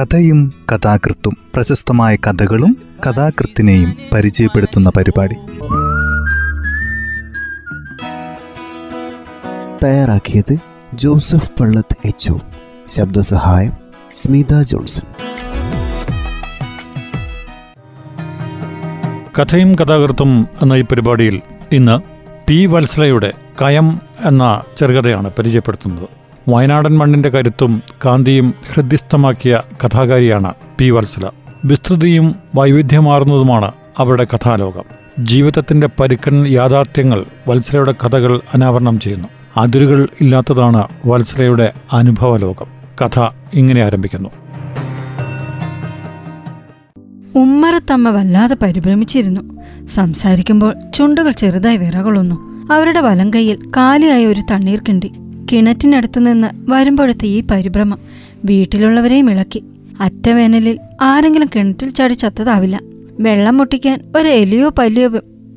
കഥയും കഥാകൃത്തും പ്രശസ്തമായ കഥകളും കഥാകൃത്തിനെയും പരിചയപ്പെടുത്തുന്ന പരിപാടി. തയ്യാറാക്കിയത് ജോസഫ് പള്ളത്ത് എച്ച് ശബ്ദസഹായം സ്മിത ജോൺസൺ. കഥയും കഥാകൃത്തും എന്ന ഈ പരിപാടിയിൽ ഇന്ന് പി വത്സലയുടെ കയം എന്ന ചെറുകഥയാണ് പരിചയപ്പെടുത്തുന്നത്. വയനാടൻ മണ്ണിന്റെ കരുത്തും കാന്തിയും ഹൃദ്യസ്ഥമാക്കിയ കഥാകാരിയാണ് പി വത്സല. വിസ്തൃതിയും വൈവിധ്യമാർന്നതുമാണ് അവരുടെ കഥാലോകം. ജീവിതത്തിന്റെ പരുക്കൻ യാഥാർത്ഥ്യങ്ങൾ വത്സലയുടെ കഥകൾ അനാവരണം ചെയ്യുന്നു. അതിരുകൾ ഇല്ലാത്തതാണ് വത്സലയുടെ അനുഭവലോകം. കഥ ഇങ്ങനെ ആരംഭിക്കുന്നു. ഉമ്മറത്തമ്മ വല്ലാതെ പരിഭ്രമിച്ചിരുന്നു. സംസാരിക്കുമ്പോൾ ചുണ്ടുകൾ ചെറുതായി വിറകൊള്ളുന്നു. അവരുടെ വലം കൈയിൽ കാലിയായ ഒരു തണ്ണീർ കിണ്ടി കിണറ്റിനടുത്തു നിന്ന് വരുമ്പോഴത്തെ ഈ പരിഭ്രമം വീട്ടിലുള്ളവരെയും ഇളക്കി. അറ്റവേനലിൽ ആരെങ്കിലും കിണറ്റിൽ ചാടി ചത്തതാവില്ല. വെള്ളം മുട്ടിക്കാൻ ഒരു എലിയോ പല്ലിയോ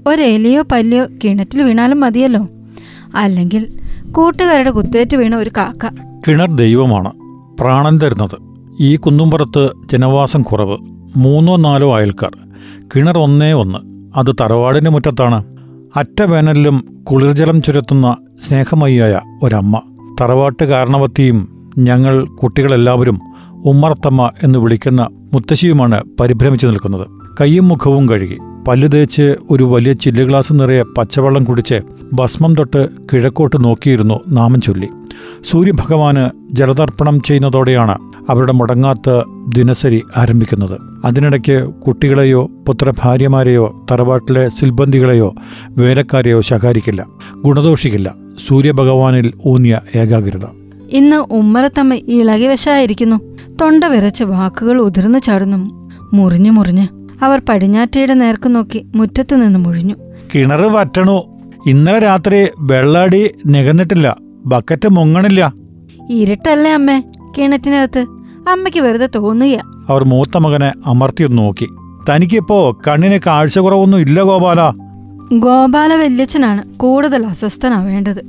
ഒരു എലിയോ പല്ലിയോ കിണറ്റിൽ വീണാലും മതിയല്ലോ. അല്ലെങ്കിൽ കൂട്ടുകാരുടെ കുത്തേറ്റ് വീണ ഒരു കാക്ക. കിണർ ദൈവമാണ്. പ്രാണൻ തരുന്നത്. ഈ കുന്നുംപുറത്ത് ജനവാസം കുറവ്. മൂന്നോ നാലോ അയൽക്കാർ. കിണർ ഒന്നേ ഒന്ന്. അത് തറവാടിന്റെ മുറ്റത്താണ്. അറ്റ വേനലിലും കുളിർജലം ചുരത്തുന്ന സ്നേഹമയ്യായ ഒരമ്മ. തറവാട്ട് കാരണവത്തിയും ഞങ്ങൾ കുട്ടികളെല്ലാവരും ഉമ്മറത്തമ്മ എന്ന് വിളിക്കുന്ന മുത്തശ്ശിയുമാണ് പരിഭ്രമിച്ചു നിൽക്കുന്നത്. കയ്യും മുഖവും കഴുകി. പല്ല് തേച്ച് ഒരു വലിയ ചില്ല് ഗ്ലാസ് നിറയെ പച്ചവെള്ളം കുടിച്ച് ഭസ്മം തൊട്ട് കിഴക്കോട്ട് നോക്കിയിരുന്നു നാമം ചൊല്ലി. സൂര്യഭഗവാന് ജലതർപ്പണം ചെയ്യുന്നതോടെയാണ് അവരുടെ മുടങ്ങാത്ത ദിനസരി ആരംഭിക്കുന്നത്. അതിനിടയ്ക്ക് കുട്ടികളെയോ പുത്രഭാര്യമാരെയോ തറവാട്ടിലെ സിൽബന്ധികളെയോ വേലക്കാരെയോ ശകാരിക്കില്ല. ഗുണദോഷിക്കില്ല. സൂര്യഭഗവാനിൽ ഊന്നിയ ഏകാഗ്രത. ഇന്ന് ഉമ്മറത്തമ്മ ഇളകിവശായിരിക്കുന്നു. തൊണ്ട വിറച്ച് വാക്കുകൾ ഉതിർന്നു ചാടുന്നു. മുറിഞ്ഞു മുറിഞ്ഞ് അവർ പടിഞ്ഞാറ്റയുടെ നേർക്ക് നോക്കി മുറ്റത്തു നിന്ന് മുഴിഞ്ഞു. കിണർ വറ്റണു. ഇന്നലെ രാത്രി വെള്ളാടി നികന്നിട്ടില്ല. ബക്കറ്റ് മുങ്ങണില്ല. ഇരുട്ടല്ലേ അമ്മേ കിണറ്റിനകത്ത്. അമ്മയ്ക്ക് വെറുതെ തോന്നുക അവർ മൂത്ത മകനെ അമർത്തിയൊന്ന് നോക്കി. തനിക്കിപ്പോ കണ്ണിന് കാഴ്ച കുറവൊന്നും ഇല്ല ഗോപാല. ഗോപാല വല്യച്ഛനാണ് കൂടുതൽ അസ്വസ്ഥനാവേണ്ടത്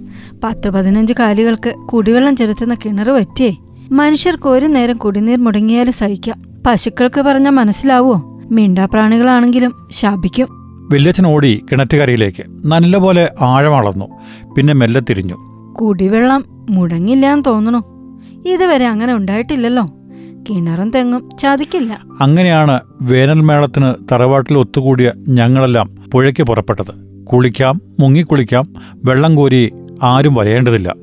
പത്ത് പതിനഞ്ച് കാലികൾക്ക് കുടിവെള്ളം ചെലുത്തുന്ന കിണർ പറ്റിയേ മനുഷ്യർക്ക് ഒരു നേരം കുടിനീർ മുടങ്ങിയാലും സഹിക്കാം. പശുക്കൾക്ക് പറഞ്ഞാൽ മനസ്സിലാവോ മിണ്ടാപ്രാണികളാണെങ്കിലും ശാപിക്കും. വല്യച്ഛൻ ഓടി കിണറ്റുകരയിലേക്ക്. നല്ലപോലെ ആഴമളന്നു പിന്നെ മെല്ലെ തിരിഞ്ഞു. കുടിവെള്ളം മുടങ്ങില്ലാന്ന് തോന്നണു. ഇതുവരെ അങ്ങനെ ഉണ്ടായിട്ടില്ലല്ലോ. കിണറും തെങ്ങും ചതിക്കില്ല. അങ്ങനെയാണ് വേനൽമേളത്തിന് തറവാട്ടിൽ ഒത്തുകൂടിയ ഞങ്ങളെല്ലാം പുഴയ്ക്ക് പുറപ്പെട്ടത്. കുളിക്കാം മുങ്ങിക്കുളിക്കാം വെള്ളം കോരി ആരും വരയേണ്ടതില്ല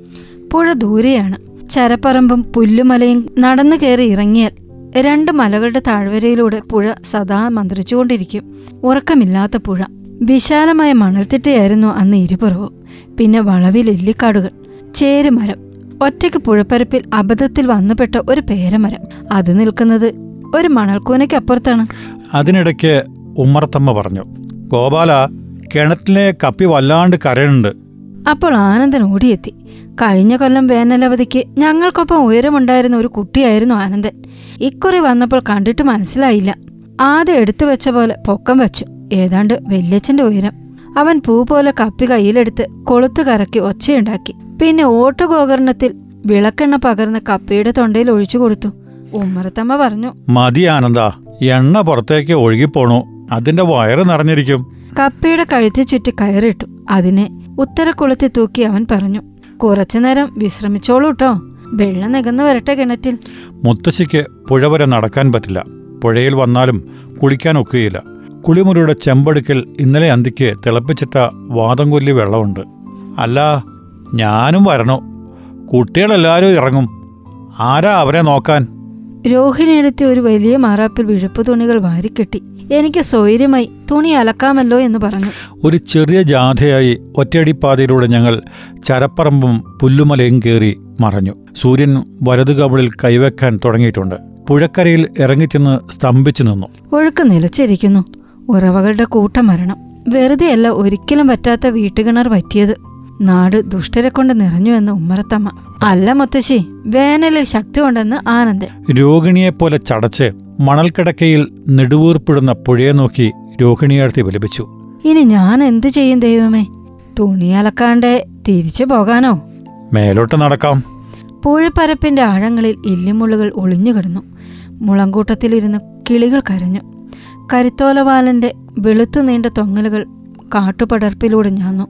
പുഴ ദൂരെയാണ്. ചരപ്പറമ്പും പുല്ലുമലയും നടന്നു കയറി ഇറങ്ങിയാൽ രണ്ട് മലകളുടെ താഴ്വരയിലൂടെ പുഴ സദാ മന്ത്രിച്ചുകൊണ്ടിരിക്കും. ഉറക്കമില്ലാത്ത പുഴ. വിശാലമായ മണൽത്തിട്ടയായിരുന്നു അന്ന് ഇരുപുറവും. പിന്നെ വളവിൽ എല്ലിക്കാടുകൾ ചേരുമരം ഒറ്റയ്ക്ക് പുഴപ്പരപ്പിൽ അബദ്ധത്തിൽ വന്നുപെട്ട ഒരു പേരമരം. അത് നിൽക്കുന്നത് ഒരു മണൽക്കൂനയ്ക്കപ്പുറത്താണ്. അതിനിടയ്ക്ക് ഉമ്മർത്തമ്മ പറഞ്ഞു ഗോപാല കിണറ്റിലെ കപ്പി വല്ലാണ്ട് കരയുണ്ട് അപ്പോൾ ആനന്ദൻ ഓടിയെത്തി. കഴിഞ്ഞ കൊല്ലം വേനലവധിക്ക് ഞങ്ങൾക്കൊപ്പം ഉയരമുണ്ടായിരുന്ന ഒരു കുട്ടിയായിരുന്നു ആനന്ദൻ. ഇക്കുറി വന്നപ്പോൾ കണ്ടിട്ട് മനസ്സിലായില്ല. ആദ്യം എടുത്തു വെച്ച പോലെ പൊക്കം വെച്ചു. ഏതാണ്ട് വല്യച്ഛന്റെ ഉയരം. അവൻ പൂ പോലെ കപ്പി കയ്യിലെടുത്ത് കൊളുത്തു കറക്കി ഒച്ചയുണ്ടാക്കി. പിന്നെ ഓട്ടുഗോകർണത്തിൽ വിളക്കെണ്ണ പകർന്ന കപ്പയുടെ തൊണ്ടയിൽ ഒഴിച്ചു കൊടുത്തു. ഉമ്മറത്തമ്മ പറഞ്ഞു മതി ആനന്ദ എണ്ണ പുറത്തേക്ക് ഒഴുകിപ്പോണു. അതിന്റെ വയറ് നിറഞ്ഞിരിക്കും. കപ്പയുടെ കഴുത്തി ചുറ്റി കയറിട്ടു അതിനെ ഉത്തരക്കുളത്തിൽ തൂക്കി അവൻ പറഞ്ഞു കുറച്ചുനേരം വിശ്രമിച്ചോളൂ കേട്ടോ വെള്ളം നികന്നു വരട്ടെ കിണറ്റിൽ. മുത്തശ്ശിക്ക് പുഴ വരെ നടക്കാൻ പറ്റില്ല. പുഴയിൽ വന്നാലും കുളിക്കാൻ ഒക്കുകയില്ല. കുളിമുറിയുടെ ചെമ്പടുക്കൽ ഇന്നലെ അന്തിക്ക് തിളപ്പിച്ചിട്ട വാദം കൊല്ലി വെള്ളമുണ്ട്. അല്ല ഞാനും വരണോ. കുട്ടികളെല്ലാവരും ഇറങ്ങും. ആരാ അവരെ നോക്കാൻ? രോഹിണിയെടുത്തി ഒരു വലിയ മാറാപ്പിൽ വിഴുപ്പ് തുണികൾ വാരിക്കെട്ടി. എനിക്ക് സ്വൈര്യമായി തുണി അലക്കാമല്ലോ എന്ന് പറഞ്ഞു. ഒരു ചെറിയ ജാഥയായി ഒറ്റയടിപ്പാതയിലൂടെ ഞങ്ങൾ ചരപ്പറമ്പും പുല്ലുമലയും കയറി മറഞ്ഞു. സൂര്യൻ വലതു കവിളിൽ കൈവെക്കാൻ തുടങ്ങിയിട്ടുണ്ട്. പുഴക്കരയിൽ ഇറങ്ങിച്ചെന്ന് സ്തംഭിച്ചു നിന്നു. ഒഴുക്ക് നിലച്ചിരിക്കുന്നു. ഉറവകളുടെ കൂട്ടം മരണം. വെറുതെയല്ല ഒരിക്കലും പറ്റാത്ത വീട്ടുകിണർ പറ്റിയത്. നാട് ദുഷ്ടരെ കൊണ്ട് നിറഞ്ഞു എന്ന് ഉമ്മറത്തമ്മ. അല്ല മുത്തശ്ശി വേനലിൽ ശക്തി കൊണ്ടെന്ന് ആനന്ദൻ. രോഹിണിയെപ്പോലെ ചടച്ച് മണൽക്കിടക്കയിൽ നെടുവീർപ്പിടുന്ന പുഴയെ നോക്കി രോഹിണിയാഴ്ത്തി വിലപിച്ചു. ഇനി ഞാൻ എന്തു ചെയ്യും ദൈവമേ? തുണി അലക്കാണ്ട് തിരിച്ചു പോകാനോ? മേലോട്ട് നടക്കാം. പൂഴിപ്പരപ്പിന്റെ ആഴങ്ങളിൽ ഇല്ലിമുള്ളുകൾ ഒളിഞ്ഞുകിടന്നു മുളങ്കൂട്ടത്തിലിരുന്ന് കിളികൾ കരഞ്ഞു. കരുത്തോലവാലന്റെ വെളുത്തു നീണ്ട തൊങ്ങലുകൾ കാട്ടുപടർപ്പിലൂടെ ഞാന്നു.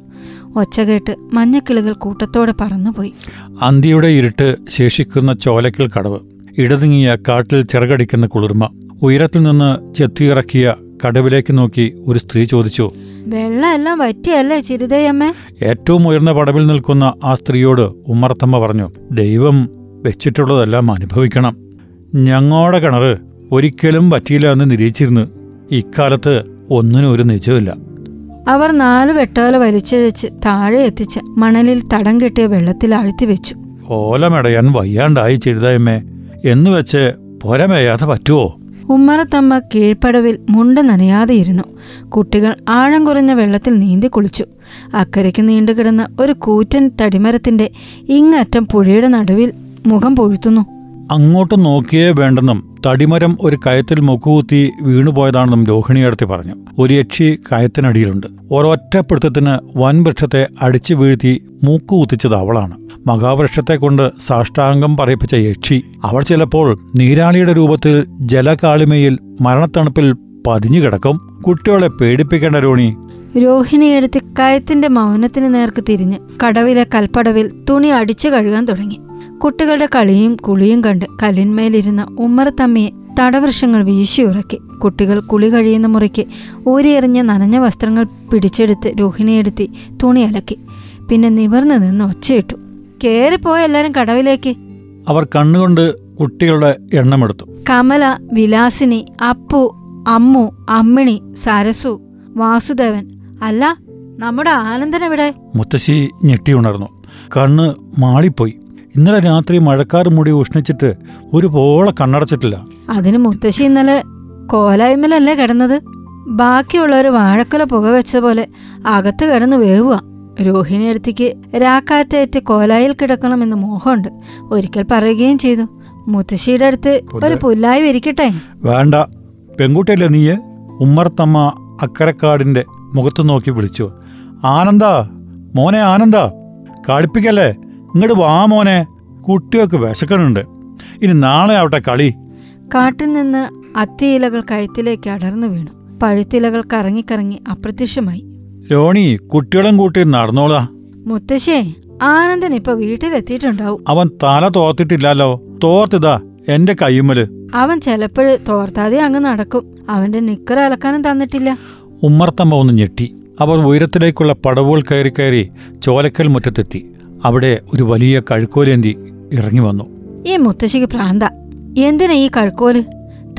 ഒച്ച കേട്ട് മഞ്ഞക്കിളികൾ കൂട്ടത്തോടെ പറന്നുപോയി. അന്തിയുടെ ഇരുട്ട് ശേഷിക്കുന്ന ചോലക്കൽ കടവ് ഇടതുങ്ങിയ കാട്ടിൽ ചിറകടിക്കുന്ന കുളിർമ ഉയരത്തിൽ നിന്ന് ചെത്തിയിറക്കിയ കടവിലേക്ക് നോക്കി ഒരു സ്ത്രീ ചോദിച്ചു വെള്ളമെല്ലാം വറ്റിയല്ലേ ചിരിതയമ്മേ? ഏറ്റവും ഉയർന്ന പടവിൽ നിൽക്കുന്ന ആ സ്ത്രീയോട് ഉമ്മർത്തമ്മ പറഞ്ഞു ദൈവം വെച്ചിട്ടുള്ളതെല്ലാം അനുഭവിക്കണം. ഞങ്ങളുടെ കിണറ് ഒരിക്കലും പറ്റിയില്ല എന്ന് നിരീക്ഷിച്ചിരുന്നു. ഇക്കാലത്ത് ഒന്നിനും ഒരു നിജമില്ല അവർ നാല് വെട്ടോല വലിച്ചിഴച്ച് താഴെ എത്തിച്ച് മണലിൽ തടം കെട്ടിയ വെള്ളത്തിൽ ആഴ്ത്തി വെച്ചു. ഓലമടയാൻ വയ്യാണ്ടായി ചെഴുതായമ്മേ എന്ന് വെച്ച് പൊരമേയാതെ പറ്റുവോ? ഉമ്മറത്തമ്മ കീഴ്പടവിൽ മുണ്ട നനയാതെ ഇരുന്നു. കുട്ടികൾ ആഴം കുറഞ്ഞ വെള്ളത്തിൽ നീന്തി കുളിച്ചു. അക്കരയ്ക്ക് നീണ്ടുകിടന്ന ഒരു കൂറ്റൻ തടിമരത്തിന്റെ ഇങ്ങറ്റം പുഴയുടെ നടുവിൽ മുഖം പൊഴുത്തുന്നു. അങ്ങോട്ട് നോക്കിയേ വേണ്ടെന്നും തടിമരം ഒരു കയത്തിൽ മുക്കുകുത്തി വീണുപോയതാണെന്നും രോഹിണിയടുത്ത് പറഞ്ഞു. ഒരു യക്ഷി കയത്തിനടിയിലുണ്ട്. ഒരൊറ്റപ്പിടുത്തത്തിന് പിടുത്തത്തിന് വൻവൃക്ഷത്തെ അടിച്ചു വീഴ്ത്തി മൂക്കുകുത്തിച്ചത് അവളാണ്. മഹാവൃക്ഷത്തെ കൊണ്ട് സാഷ്ടാംഗം പറയിപ്പിച്ച യക്ഷി അവൾ ചിലപ്പോൾ നീരാളിയുടെ രൂപത്തിൽ ജലകാളിമയിൽ മരണത്തണുപ്പിൽ പതിഞ്ഞു കിടക്കും കുട്ടികളെ പേടിപ്പിക്കേണ്ട രോണി. രോഹിണിയെടുത്ത് കയത്തിന്റെ മൗനത്തിന് നേർക്ക് തിരിഞ്ഞ് കടവിലെ കൽപ്പടവിൽ തുണി അടിച്ചു കഴുകാൻ തുടങ്ങി. കുട്ടികളുടെ കളിയും കുളിയും കണ്ട് കല്ലിന്മേലിരുന്ന ഉമ്മറത്തമ്മയെ തടവൃക്ഷങ്ങൾ വീശിയുറക്കി കുട്ടികൾ കുളി കഴിയുന്ന മുറിക്ക് ഊരിയെറിഞ്ഞ നനഞ്ഞ വസ്ത്രങ്ങൾ പിടിച്ചെടുത്ത് രോഹിണിയെടുത്തി തുണി അലക്കി. പിന്നെ നിവർന്നു നിന്ന് ഒച്ചയിട്ടു കേറിപ്പോയെല്ലാരും കടവിലേക്ക്. അവർ കണ്ണുകൊണ്ട് കുട്ടികളുടെ എണ്ണമെടുത്തു. കമല വിലാസിനി അപ്പു അമ്മു അമ്മിണി സരസു വാസുദേവൻ അല്ല നമ്മുടെ ആനന്ദനെവിടെ മുത്തശ്ശി ഞെട്ടിയുണർന്നു കണ്ണ് മാളിപ്പോയി. ഇന്നലെ രാത്രി മഴക്കാർ മുടി ഉഷ്ണിച്ചിട്ട് ഒരു പോളെ കണ്ണടച്ചിട്ടില്ല. അതിന് മുത്തശ്ശി ഇന്നലെ കോലായ്മലല്ലേ കിടന്നത്? ബാക്കിയുള്ളവർ വാഴക്കുല പുക വെച്ച പോലെ അകത്ത് കിടന്ന് വേവുക. രോഹിണി അടുത്തേക്ക് രാക്കാറ്റേറ്റ് കോലായിൽ കിടക്കണമെന്ന് മോഹമുണ്ട്. ഒരിക്കൽ പറയുകയും ചെയ്തു. മുത്തശ്ശിയുടെ അടുത്ത് ഒരു പുല്ലായി വിരിക്കട്ടെ വേണ്ട. പെൺകുട്ടിയല്ലേ നീയെ? ഉമ്മർത്തമ്മ അക്കരക്കാടിന്റെ മുഖത്ത് നോക്കി വിളിച്ചു. ആനന്ദ മോനെ ആനന്ദ കളിപ്പിക്കല്ലേ? ഇങ്ങോട്ട് വാ മോനെ. കുട്ടിയൊക്കെ വിശക്കണുണ്ട് ഇനി നാളെ ആവട്ടെ കളി. കാട്ടിൽ നിന്ന് അത്തിയിലകൾ കയത്തിലേക്ക് അടർന്നു വീണു. പഴുത്തിലകൾ കറങ്ങിക്കറങ്ങി അപ്രത്യക്ഷമായി. രോണി കുട്ടികളും കൂട്ടി നടന്നോളാ. മുത്തശ്ശേ ആനന്ദൻ ഇപ്പൊ വീട്ടിലെത്തിയിട്ടുണ്ടാവും. അവൻ തല തോർത്തിട്ടില്ലല്ലോ. തോർത്തിതാ എന്റെ കയ്യുമ്മൽ. അവൻ ചിലപ്പോഴ് തോർത്താതെ അങ്ങ് നടക്കും. അവന്റെ നിക്കർ അലക്കാനും തന്നിട്ടില്ല. ഉമ്മർത്തമ്മ ഒന്ന് ഞെട്ടി. അവർ ഉയരത്തിലേക്കുള്ള പടവുകൾ കയറി കയറി ചോലക്കൽ മുറ്റത്തെത്തി. അവിടെ ഒരു വലിയ കഴുക്കോലേന്തി ഇറങ്ങി വന്നു. ഈ മുത്തശ്ശിക്ക് പ്രാന്ത എന്തിനാ ഈ കഴുക്കോൽ?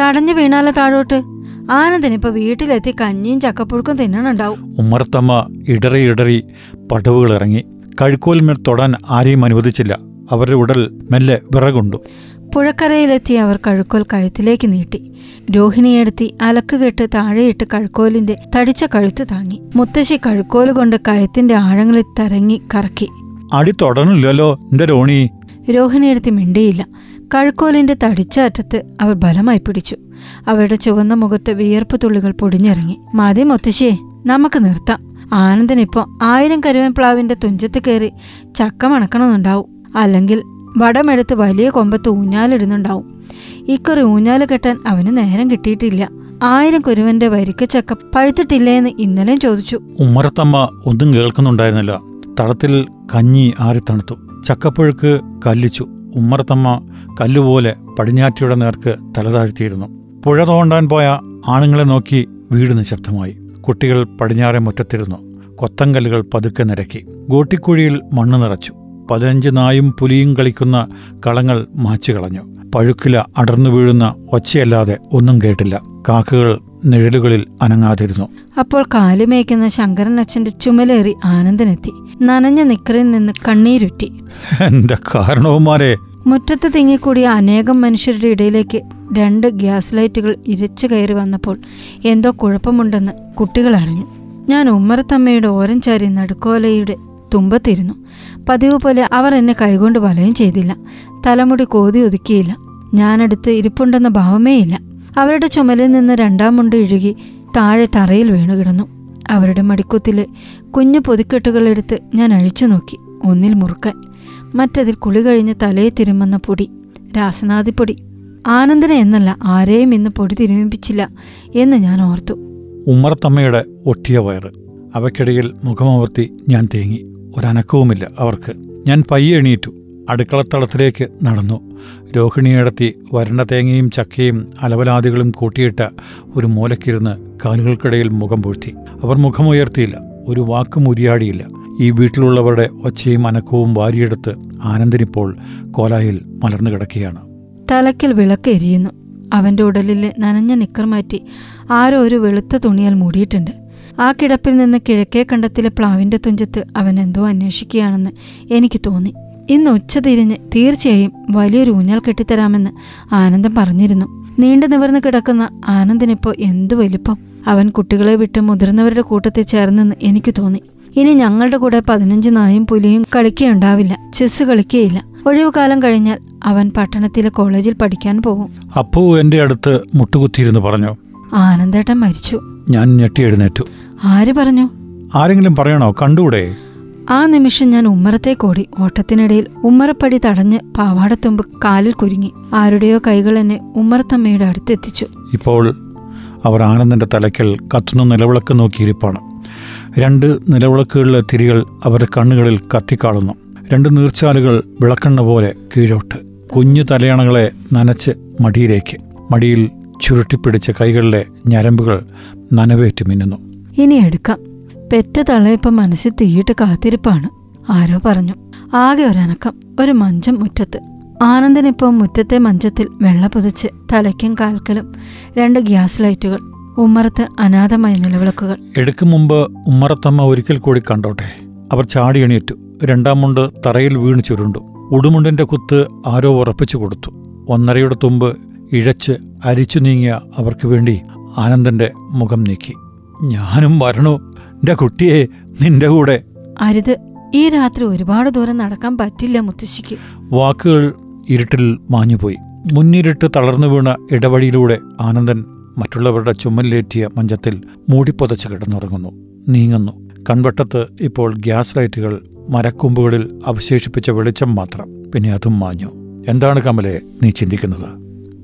തടഞ്ഞു വീണാലോ താഴോട്ട്? ആനന്ദൻ ഇപ്പൊ വീട്ടിലെത്തി കഞ്ഞിയും ചക്കപ്പുഴുക്കും തിന്നണുണ്ടാവും. ഉമ്മർത്തമ്മ ഇടറി ഇടറി പടവുകൾ ഇറങ്ങി. കഴുക്കോലിന്മേൽ തൊടാൻ ആരെയും അനുവദിച്ചില്ല. അവരുടെ ഉടൽ മെല്ലെ വിറകുണ്ടു. പുഴക്കരയിലെത്തി അവർ കഴുക്കോൽ കഴുത്തിലേക്ക് നീട്ടി. രോഹിണിയെടുത്തി അലക്കുകെട്ട് താഴെയിട്ട് കഴുക്കോലിന്റെ തടിച്ച കഴുത്ത് താങ്ങി. മുത്തശ്ശി കഴുക്കോൽ കൊണ്ട് കയത്തിന്റെ ആഴങ്ങളിൽ തരങ്ങി കറക്കി. അടി തൊടണില്ലല്ലോ എന്റെ രോണി. രോഹിണിയെടുത്ത് മിണ്ടിയില്ല. കഴുക്കോലിന്റെ തടിച്ച അറ്റത്ത് അവർ ബലമായി പിടിച്ചു. അവരുടെ ചുവന്ന മുഖത്ത് വിയർപ്പ് തുള്ളികൾ പൊടിഞ്ഞിറങ്ങി. മതി മുത്തശ്ശിയെ നമുക്ക് നിർത്താം. ആനന്ദൻ ഇപ്പോ ആയിരം കരുവേപ്ലാവിന്റെ തുഞ്ചത്ത് കയറി ചക്ക മണക്കണമെന്നുണ്ടാവും. അല്ലെങ്കിൽ വടമെടുത്ത് വലിയ കൊമ്പത്ത് ഊഞ്ഞാലിടുന്നുണ്ടാവും. ഇക്കുറി ഊഞ്ഞാൽ കെട്ടാൻ അവന് നേരം കിട്ടിയിട്ടില്ല. ആയിരം കുരുവന്റെ വരിക്ക ചക്ക പഴുത്തിട്ടില്ലേന്ന് ഇന്നലെയും ചോദിച്ചു. ഉമ്മറത്തമ്മ ഒന്നും കേൾക്കുന്നുണ്ടായിരുന്നില്ല. തളത്തിൽ കഞ്ഞി ആറിത്തണുത്തു ചക്കപ്പുഴുക്ക് കല്ലിച്ചു. ഉമ്മറത്തമ്മ കല്ലുപോലെ പടിഞ്ഞാറ്റിയുടെ നേർക്ക് തലതാഴ്ത്തിയിരുന്നു പുഴ തോണ്ടാൻ പോയ ആണുങ്ങളെ നോക്കി വീട് നിശബ്ദമായി. കുട്ടികൾ പടിഞ്ഞാറെ മുറ്റത്തിരുന്നു. കൊത്തങ്കല്ലുകൾ പതുക്കെ നിരക്കി. ഗോട്ടിക്കുഴിയിൽ മണ്ണ് നിറച്ചു. പതിനഞ്ച് നായും പുലിയും കളിക്കുന്ന കളങ്ങൾ മാച്ചു കളഞ്ഞു. പഴുക്കില അടർന്നു വീഴുന്ന ഒച്ചയല്ലാതെ ഒന്നും കേട്ടില്ല. കാക്കകൾ നിഴലുകളിൽ അനങ്ങാതിരുന്നു. അപ്പോൾ കാലുമേക്കുന്ന ശങ്കരൻ അച്ഛന്റെ ചുമലേറി ആനന്ദനെത്തി. നനഞ്ഞ നിക്കറിൽ നിന്ന് കണ്ണീരുറ്റി. എന്റെ കാരണവന്മാരെ. മുറ്റത്ത് തിങ്ങിക്കൂടിയ അനേകം മനുഷ്യരുടെ ഇടയിലേക്ക് രണ്ട് ഗ്യാസ് ലൈറ്റുകൾ ഇരച്ചു കയറി വന്നപ്പോൾ എന്തോ കുഴപ്പമുണ്ടെന്ന് കുട്ടികൾ അറിഞ്ഞു. ഞാൻ ഉമ്മറത്തമ്മയുടെ ഓരം ചാരി നടുക്കോലയുടെ തുമ്പത്തിരുന്നു. പതിവ് പോലെ അവർ എന്നെ കൈകൊണ്ട് വലയം ചെയ്തില്ല. തലമുടി കോതി ഒതുക്കിയില്ല. ഞാനടുത്ത് ഇരിപ്പുണ്ടെന്ന ഭാവമേയില്ല. അവരുടെ ചുമലിൽ നിന്ന് രണ്ടാം മുണ്ട് ഇഴുകി താഴെ തറയിൽ വീണു കിടന്നു. അവരുടെ മടിക്കുത്തിലെ കുഞ്ഞു പൊതിക്കെട്ടുകളെടുത്ത് ഞാൻ അഴിച്ചു നോക്കി. ഒന്നിൽ മുറുക്കാൻ. മറ്റതിൽ കുളി കഴിഞ്ഞ് തലയെ തിരുമ്മുന്ന പൊടി. രാസനാദിപ്പൊടി ആനന്ദനെ എന്നല്ല ആരെയും ഇന്ന് പൊടി തിരുമിപ്പിച്ചില്ല എന്ന് ഞാൻ ഓർത്തു. ഉമ്മർത്തമ്മയുടെ ഒട്ടിയ വയറ്. അവയ്ക്കിടയിൽ മുഖമവർത്തി ഞാൻ തേങ്ങി. ഒരനക്കവുമില്ല അവർക്ക്. ഞാൻ പയ്യെ എണീറ്റു. അടുക്കളത്തളത്തിലേക്ക് നടന്നു. രോഹിണിയടത്തി വരണ്ട തേങ്ങയും ചക്കയും അലവലാദികളും കൂട്ടിയിട്ട് ഒരു മൂലക്കിരുന്ന് കാലുകൾക്കിടയിൽ മുഖം പൂഴ്ത്തി. അവർ മുഖമുയർത്തിയില്ല. ഒരു വാക്കും ഉരിയാടിയില്ല ഈ വീട്ടിലുള്ളവരുടെ ഒച്ചയും അനക്കവും വാരിയെടുത്ത് ആനന്ദിനിപ്പോൾ കോലായിൽ മലർന്നു കിടക്കുകയാണ്. തലക്കിൽ വിളക്ക് എരിയുന്നു. അവന്റെ ഉടലിലെ നനഞ്ഞ നിക്കർ മാറ്റി ആരോ ഒരു വെളുത്ത തുണിയാൽ മൂടിയിട്ടുണ്ട്. ആ കിടപ്പിൽ നിന്ന് കിഴക്കേ കണ്ടത്തിലെ പ്ലാവിന്റെ തുഞ്ചത്ത് അവൻ എന്തോ അന്വേഷിക്കുകയാണെന്ന് എനിക്ക് തോന്നി. ഇന്ന് ഉച്ച തിരിഞ്ഞ് തീർച്ചയായും വലിയൊരു ഊഞ്ഞാൽ കെട്ടിത്തരാമെന്ന് ആനന്ദം പറഞ്ഞിരുന്നു. നീണ്ടു നിവർന്ന് കിടക്കുന്ന ആനന്ദിനിപ്പോ എന്ത് വലിപ്പം. അവൻ കുട്ടികളെ വിട്ട് മുതിർന്നവരുടെ കൂട്ടത്തിൽ ചേർന്നെന്ന് എനിക്ക് തോന്നി. ഇനി ഞങ്ങളുടെ കൂടെ പതിനഞ്ച് നായും പുലിയും കളിക്കുകയുണ്ടാവില്ല. ചെസ് കളിക്കുകയില്ല. ഒഴിവുകാലം കഴിഞ്ഞാൽ അവൻ പട്ടണത്തിലെ കോളേജിൽ പഠിക്കാൻ പോകും. അപ്പു എന്റെ അടുത്ത് മുട്ടുകുത്തിയിരുന്നു പറഞ്ഞു ആനന്ദേട്ടൻ മരിച്ചു. ഞാൻ ഞെട്ടി എഴുന്നേറ്റു. ആര് പറഞ്ഞു? ആരെങ്കിലും പറയണോ? കണ്ടൂടെ. ആ നിമിഷം ഞാൻ ഉമ്മറത്തേക്കോടി. ഓട്ടത്തിനിടയിൽ ഉമ്മറപ്പടി തടഞ്ഞ് പാവാടത്തുമ്പ് കാലിൽ കുരുങ്ങി. ആരുടെയോ കൈകൾ എന്നെ ഉമ്മറത്തമ്മയുടെ അടുത്തെത്തിച്ചു. ഇപ്പോൾ അവർ ആനന്ദന്റെ തലയ്ക്കൽ കത്തുന്ന നിലവിളക്ക് നോക്കിയിരിപ്പാണ്. രണ്ട് നിലവിളക്കുകളിലെ തിരികൾ അവരുടെ കണ്ണുകളിൽ കത്തിക്കാളുന്നു. രണ്ട് നീർച്ചാലുകൾ വിളക്കണ്ണ പോലെ കീഴോട്ട്. കുഞ്ഞു തലയണകളെ നനച്ച് മടിയിലേക്ക്. മടിയിൽ ചുരുട്ടിപ്പിടിച്ച കൈകളിലെ ഞരമ്പുകൾ നനവേറ്റ് മിന്നുന്നു. ഇനി എടുക്കാം. പെറ്റ തള്ളയപ്പം മനസ്സിൽ തീയിട്ട് കാത്തിരിപ്പാണ്. ആരോ പറഞ്ഞു. ആകെ ഒരനക്കം ഒരു മഞ്ചം മുറ്റത്ത്. ആനന്ദനിപ്പം മുറ്റത്തെ മഞ്ചത്തിൽ വെള്ള പുതച്ച് തലയ്ക്കും കാൽക്കലും രണ്ട് ഗ്യാസ് ലൈറ്റുകൾ ഉമ്മറത്ത് അനാഥമായ നിലവിളക്കുകൾ. എടുക്കും മുമ്പ് ഉമ്മറത്തമ്മ ഒരിക്കൽ കൂടി കണ്ടോട്ടെ. അവർ ചാടി എണീറ്റു. രണ്ടാം മുണ്ട് തറയിൽ വീണ് ചുരുണ്ടു. ഉടുമുണ്ടിന്റെ കുത്ത് ആരോ ഉറപ്പിച്ചു കൊടുത്തു. ഒന്നരയുടെ തുമ്പ് ഇഴച്ച് അരിച്ചു നീങ്ങിയ അവർക്ക് വേണ്ടി ആനന്ദന്റെ മുഖം നീക്കി. ഞാനും വരണു. എന്റെ കുട്ടിയെ നിന്റെ കൂടെ. അരുത് ഈ രാത്രി ഒരുപാട് ദൂരം നടക്കാൻ പറ്റില്ല മുത്തശ്ശിക്ക്. വാക്കുകൾ ഇരുട്ടിൽ മാഞ്ഞുപോയി. മുന്നിരുട്ട് തളർന്നു വീണ ഇടവഴിയിലൂടെ ആനന്ദൻ മറ്റുള്ളവരുടെ ചുമലിലേറ്റിയ മഞ്ചത്തിൽ മൂടിപ്പൊതച്ച് കിടന്നുറങ്ങുന്നു. നീങ്ങുന്നു. കൺവട്ടത്ത് ഇപ്പോൾ ഗ്യാസ് ലൈറ്റുകൾ മരക്കൊമ്പുകളിൽ അവശേഷിപ്പിച്ച വെളിച്ചം മാത്രം. പിന്നെ അതും മാഞ്ഞു. എന്താണ് കമലെ നീ ചിന്തിക്കുന്നത്?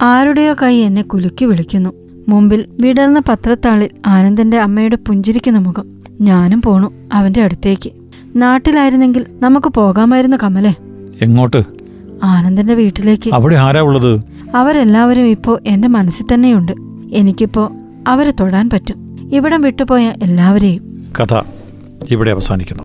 ആരുടെയോ കൈ എന്നെ കുലുക്കി വിളിക്കുന്നു. മുമ്പിൽ വിടർന്ന പത്രത്താളിൽ ആനന്ദന്റെ അമ്മയുടെ പുഞ്ചിരിക്കുന്ന മുഖം. ഞാനും പോണു അവന്റെ അടുത്തേക്ക്. നാട്ടിലായിരുന്നെങ്കിൽ നമുക്ക് പോകാമായിരുന്നു കമലേ. എങ്ങോട്ട്? ആനന്ദന്റെ വീട്ടിലേക്ക്. അവിടെ ആരാ ഉള്ളത്? അവരെല്ലാവരും ഇപ്പോ എന്റെ മനസ്സിൽ തന്നെയുണ്ട്. എനിക്കിപ്പോ അവരെ തൊടാൻ പറ്റും. ഇവിടം വിട്ടുപോയ എല്ലാവരെയും. കഥ ഇവിടെ അവസാനിക്കുന്നു.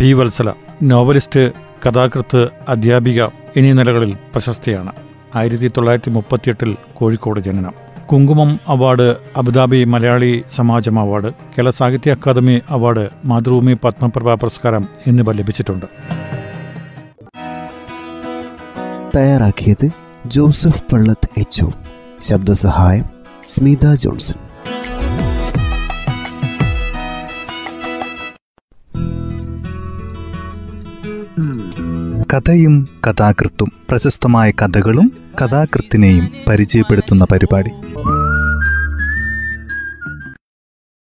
പി വത്സല നോവലിസ്റ്റ് കഥാകൃത്ത് അധ്യാപിക എന്നീ നിലകളിൽ പ്രശസ്തിയാണ്. ആയിരത്തി തൊള്ളായിരത്തി മുപ്പത്തിയെട്ടിൽ കോഴിക്കോട് ജനനം. Kunkumam award Abu Dhabi Malayali Samajam award Kerala Sahitya Akademi award Mathrubhumi Padmaprabha പുരസ്കാരം എന്നിവ ലഭിച്ചിട്ടുണ്ട്. തയ്യാറാക്കിയത് ജോസഫ് പള്ളത്ത് എച്ച് ശബ്ദസഹായം സ്മിത ജോൺസൺ. കഥയും കഥാകൃത്തും പ്രശസ്തമായ കഥകളും കഥാകൃത്തിനെയും പരിചയപ്പെടുത്തുന്ന പരിപാടി.